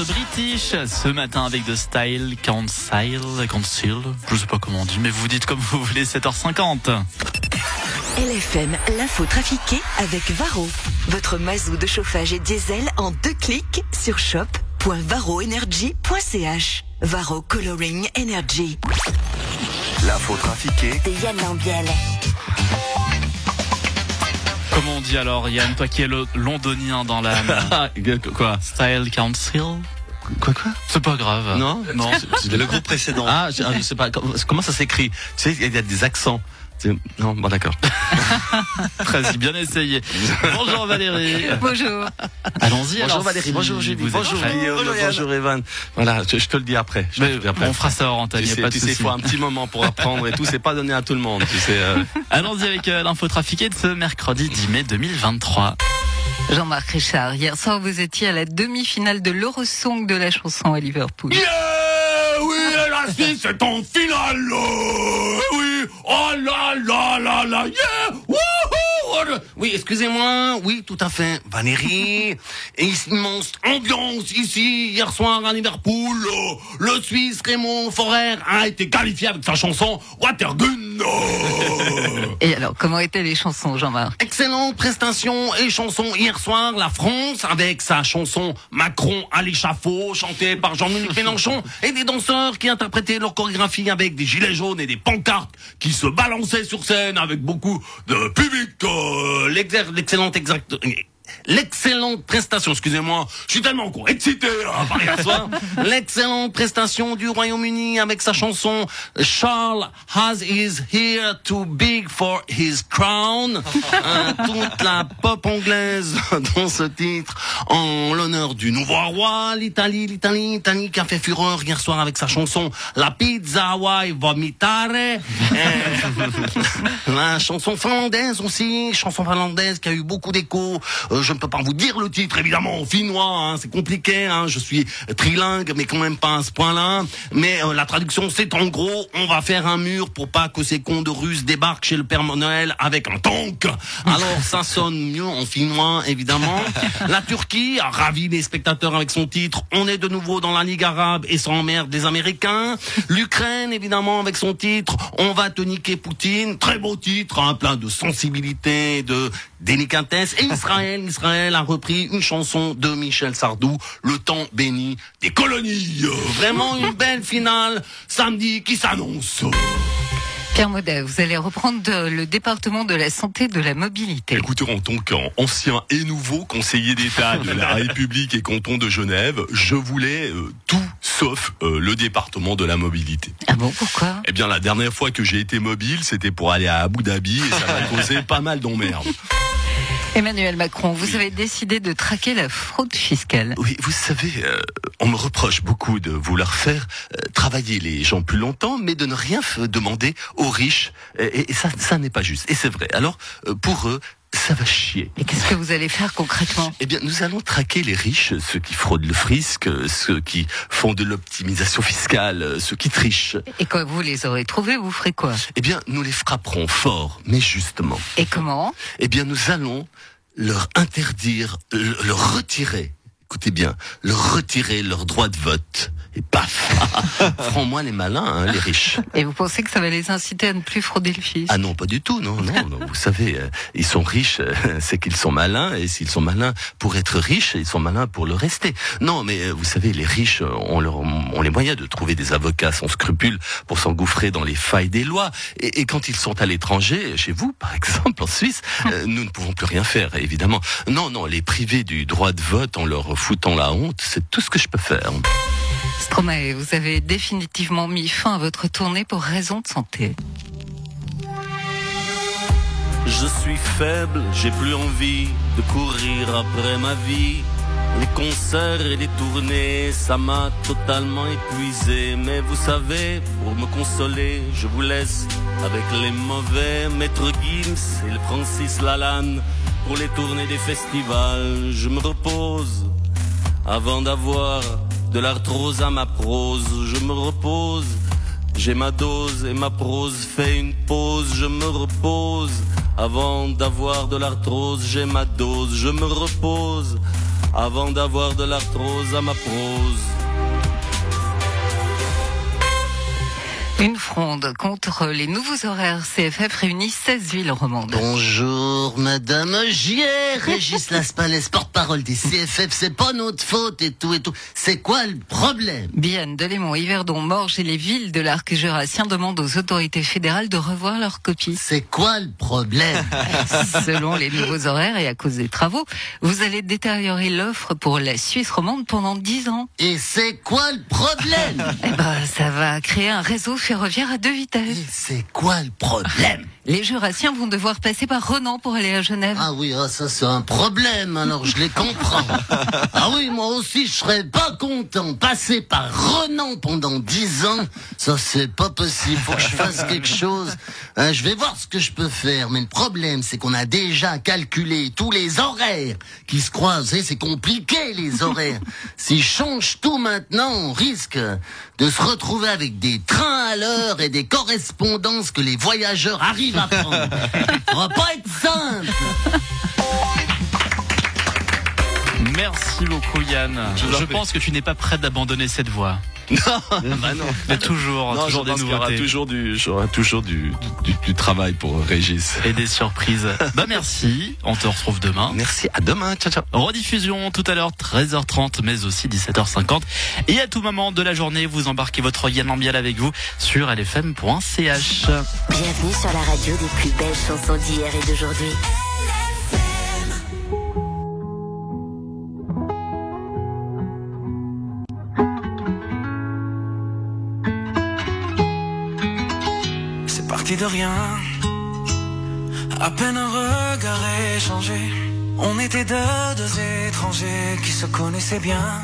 british ce matin avec The Style Council, Council, je sais pas comment on dit, mais vous dites comme vous voulez, 7h50. LFM, l'info trafiquée avec Varro. Votre mazou de chauffage et diesel en deux clics sur shop.varroenergy.ch. Varro Coloring Energy. L'info trafiquée De Yann Lambiel. Comment on dit alors Yann, toi qui es le londonien dans l'âme quoi? Style Council? Quoi quoi? C'est pas grave. Non? Non. C'est le groupe précédent. Ah, je, ah, je sais pas. Comment ça s'écrit? Tu sais, il y a des accents. C'est- Non, bon d'accord. Très bien essayé. Bonjour Valérie. Bonjour. Allons-y alors. Bonjour Valérie, bonjour Julie, bonjour bonjour Evan. Voilà, je, je te le dis après. Je te Mais le dis après. on fera ça hors antenne, Tu sais, pas de tu sais, faut un petit moment pour apprendre et tout. C'est pas donné à tout le monde. Tu sais. euh. Allons-y avec euh, l'info trafiquée de ce mercredi 10 mai 2023. Jean-Marc Richard, hier soir vous étiez à la demi-finale de l'Eurosong de la chanson à Liverpool. Yeah Oui, la Suisse est en finale Oui Oh là là là là Yeah Wouhou Oui, excusez-moi, oui, tout à fait. Valérie, et immense ambiance ici hier soir à Liverpool. Euh, Le Suisse Raymond Forer a été qualifié avec sa chanson Watergun. Et alors, comment étaient les chansons, Jean-Marc? Excellente prestation et chanson hier soir, la France avec sa chanson Macron à l'échafaud, chantée par Jean-Luc Mélenchon, et des danseurs qui interprétaient leur chorégraphie avec des gilets jaunes et des pancartes qui se balançait sur scène avec beaucoup de public. euh, l'excellente exact. L'excellente prestation, excusez-moi, Je suis tellement con, excité par hier soir. L'excellente prestation du Royaume-Uni avec sa chanson Charles has is here too big for his crown. Euh, toute la pop anglaise dans ce titre en l'honneur du nouveau roi, l'Italie, l'Italie, l'Italie qui a fait fureur hier soir avec sa chanson La pizza Hawaii vomitare. Euh, la chanson finlandaise aussi, chanson finlandaise qui a eu beaucoup d'écho. Euh, je ne peux pas vous dire le titre évidemment en finnois, hein, c'est compliqué. Hein, je suis trilingue, mais quand même pas à ce point-là. Mais euh, la traduction, c'est en gros, on va faire un mur pour pas que ces cons de Russes débarquent chez le Père Noël avec un tank. Alors ça sonne mieux en finnois, évidemment. La Turquie a ravi les spectateurs avec son titre. On est de nouveau dans la Ligue arabe et ça emmerde les Américains. L'Ukraine, évidemment, avec son titre. On va te niquer Poutine. Très beau titre, hein, plein de sensibilité, de délicatesse. Et Israël, Israël a repris une chanson de Michel Sardou, Le temps béni des colonies. Vraiment une belle finale samedi qui s'annonce. Pierre Maudet, vous allez reprendre le département de la santé et de la mobilité. Écoutez, en tant qu'ancien et nouveau conseiller d'État de la République et canton de Genève, je voulais euh, tout sauf euh, le département de la mobilité. Ah bon, pourquoi? Eh bien, la dernière fois que j'ai été mobile, c'était pour aller à Abu Dhabi et ça m'a causé pas mal d'emmerdes. Emmanuel Macron, vous avez décidé de traquer la fraude fiscale. Oui, vous savez, euh, on me reproche beaucoup de vouloir faire euh, travailler les gens plus longtemps, mais de ne rien demander aux riches. Et, et ça, ça n'est pas juste. Et c'est vrai. Alors, euh, pour eux, ça va chier. Et qu'est-ce que vous allez faire concrètement? Eh bien, nous allons traquer les riches, ceux qui fraudent le euh, ceux qui font de l'optimisation fiscale, ceux qui trichent. Et quand vous les aurez trouvés, vous ferez quoi? Eh bien, nous les frapperons fort, mais justement. Et comment? Eh bien, nous allons leur interdire, le- leur retirer, écoutez bien, leur retirer leur droit de vote. Et paf Ferons-moi les malins, hein, les riches. Et vous pensez que ça va les inciter à ne plus frauder le fisc Ah non, pas du tout, non, non, non. Vous savez, euh, ils sont riches, euh, c'est qu'ils sont malins, et s'ils sont malins pour être riches, ils sont malins pour le rester. Non, mais euh, vous savez, les riches euh, ont, leur, ont les moyens de trouver des avocats sans scrupules pour s'engouffrer dans les failles des lois. Et, et quand ils sont à l'étranger, chez vous, par exemple, en Suisse, euh, nous ne pouvons plus rien faire, évidemment. Non, non, les priver du droit de vote en leur foutant la honte, c'est tout ce que je peux faire. Stromae, vous avez définitivement mis fin à votre tournée pour raison de santé. Je suis faible, j'ai plus envie de courir après ma vie. Les concerts et les tournées, ça m'a totalement épuisé. Mais vous savez, pour me consoler, je vous laisse avec les mauvais Maître Gims et le Francis Lalanne. Pour les tournées des festivals, je me repose avant d'avoir de l'arthrose à ma prose. Je me repose, j'ai ma dose et ma prose fait une pause. Je me repose avant d'avoir de l'arthrose. J'ai ma dose, je me repose avant d'avoir de l'arthrose à ma prose. Une fronde contre les nouveaux horaires CFF réunit 16 villes romandes. Bonjour, madame Gier, Régis Laspalès, porte-parole des CFF, c'est pas notre faute et tout et tout. C'est quoi le problème? Bienne, Delémont, Yverdon, Morges et les villes de l'arc jurassien demandent aux autorités fédérales de revoir leurs copies. C'est quoi le problème? Selon les nouveaux horaires et à cause des travaux, vous allez détériorer l'offre pour la Suisse romande pendant 10 ans. Et c'est quoi le problème? Eh ben, ça va créer un réseau ferroviaire à deux vitesses. C'est quoi le problème Les jurassiens vont devoir passer par Renan pour aller à Genève. Ah oui, ah, ça c'est un problème, alors je les comprends. ah oui, moi aussi je serais pas content. Passer par Renan pendant dix ans, ça c'est pas possible. Faut que je fasse quelque chose. Hein, je vais voir ce que je peux faire, mais le problème c'est qu'on a déjà calculé tous les horaires qui se croisent. C'est compliqué les horaires. Si je change tout maintenant, on risque de se retrouver avec des trains et des correspondances que les voyageurs arrivent à prendre. Ça va pas être simple. Merci beaucoup Yann. Je pense que tu n'es pas prêt d'abandonner cette voie. bah non. Mais toujours, Non, toujours des y aura nouveautés. toujours du, j'aurai toujours du, du, du travail pour Régis. Et des surprises. bah merci, on te retrouve demain. Merci, à demain, ciao ciao. Rediffusion tout à l'heure 13h30 mais aussi 17h50 et à tout moment de la journée vous embarquez votre Yann Ambiel avec vous sur lfm.ch. Bienvenue sur la radio des plus belles chansons d'hier et d'aujourd'hui. Parti de rien. À peine un regard échangé. On était deux, deux étrangers qui se connaissaient bien.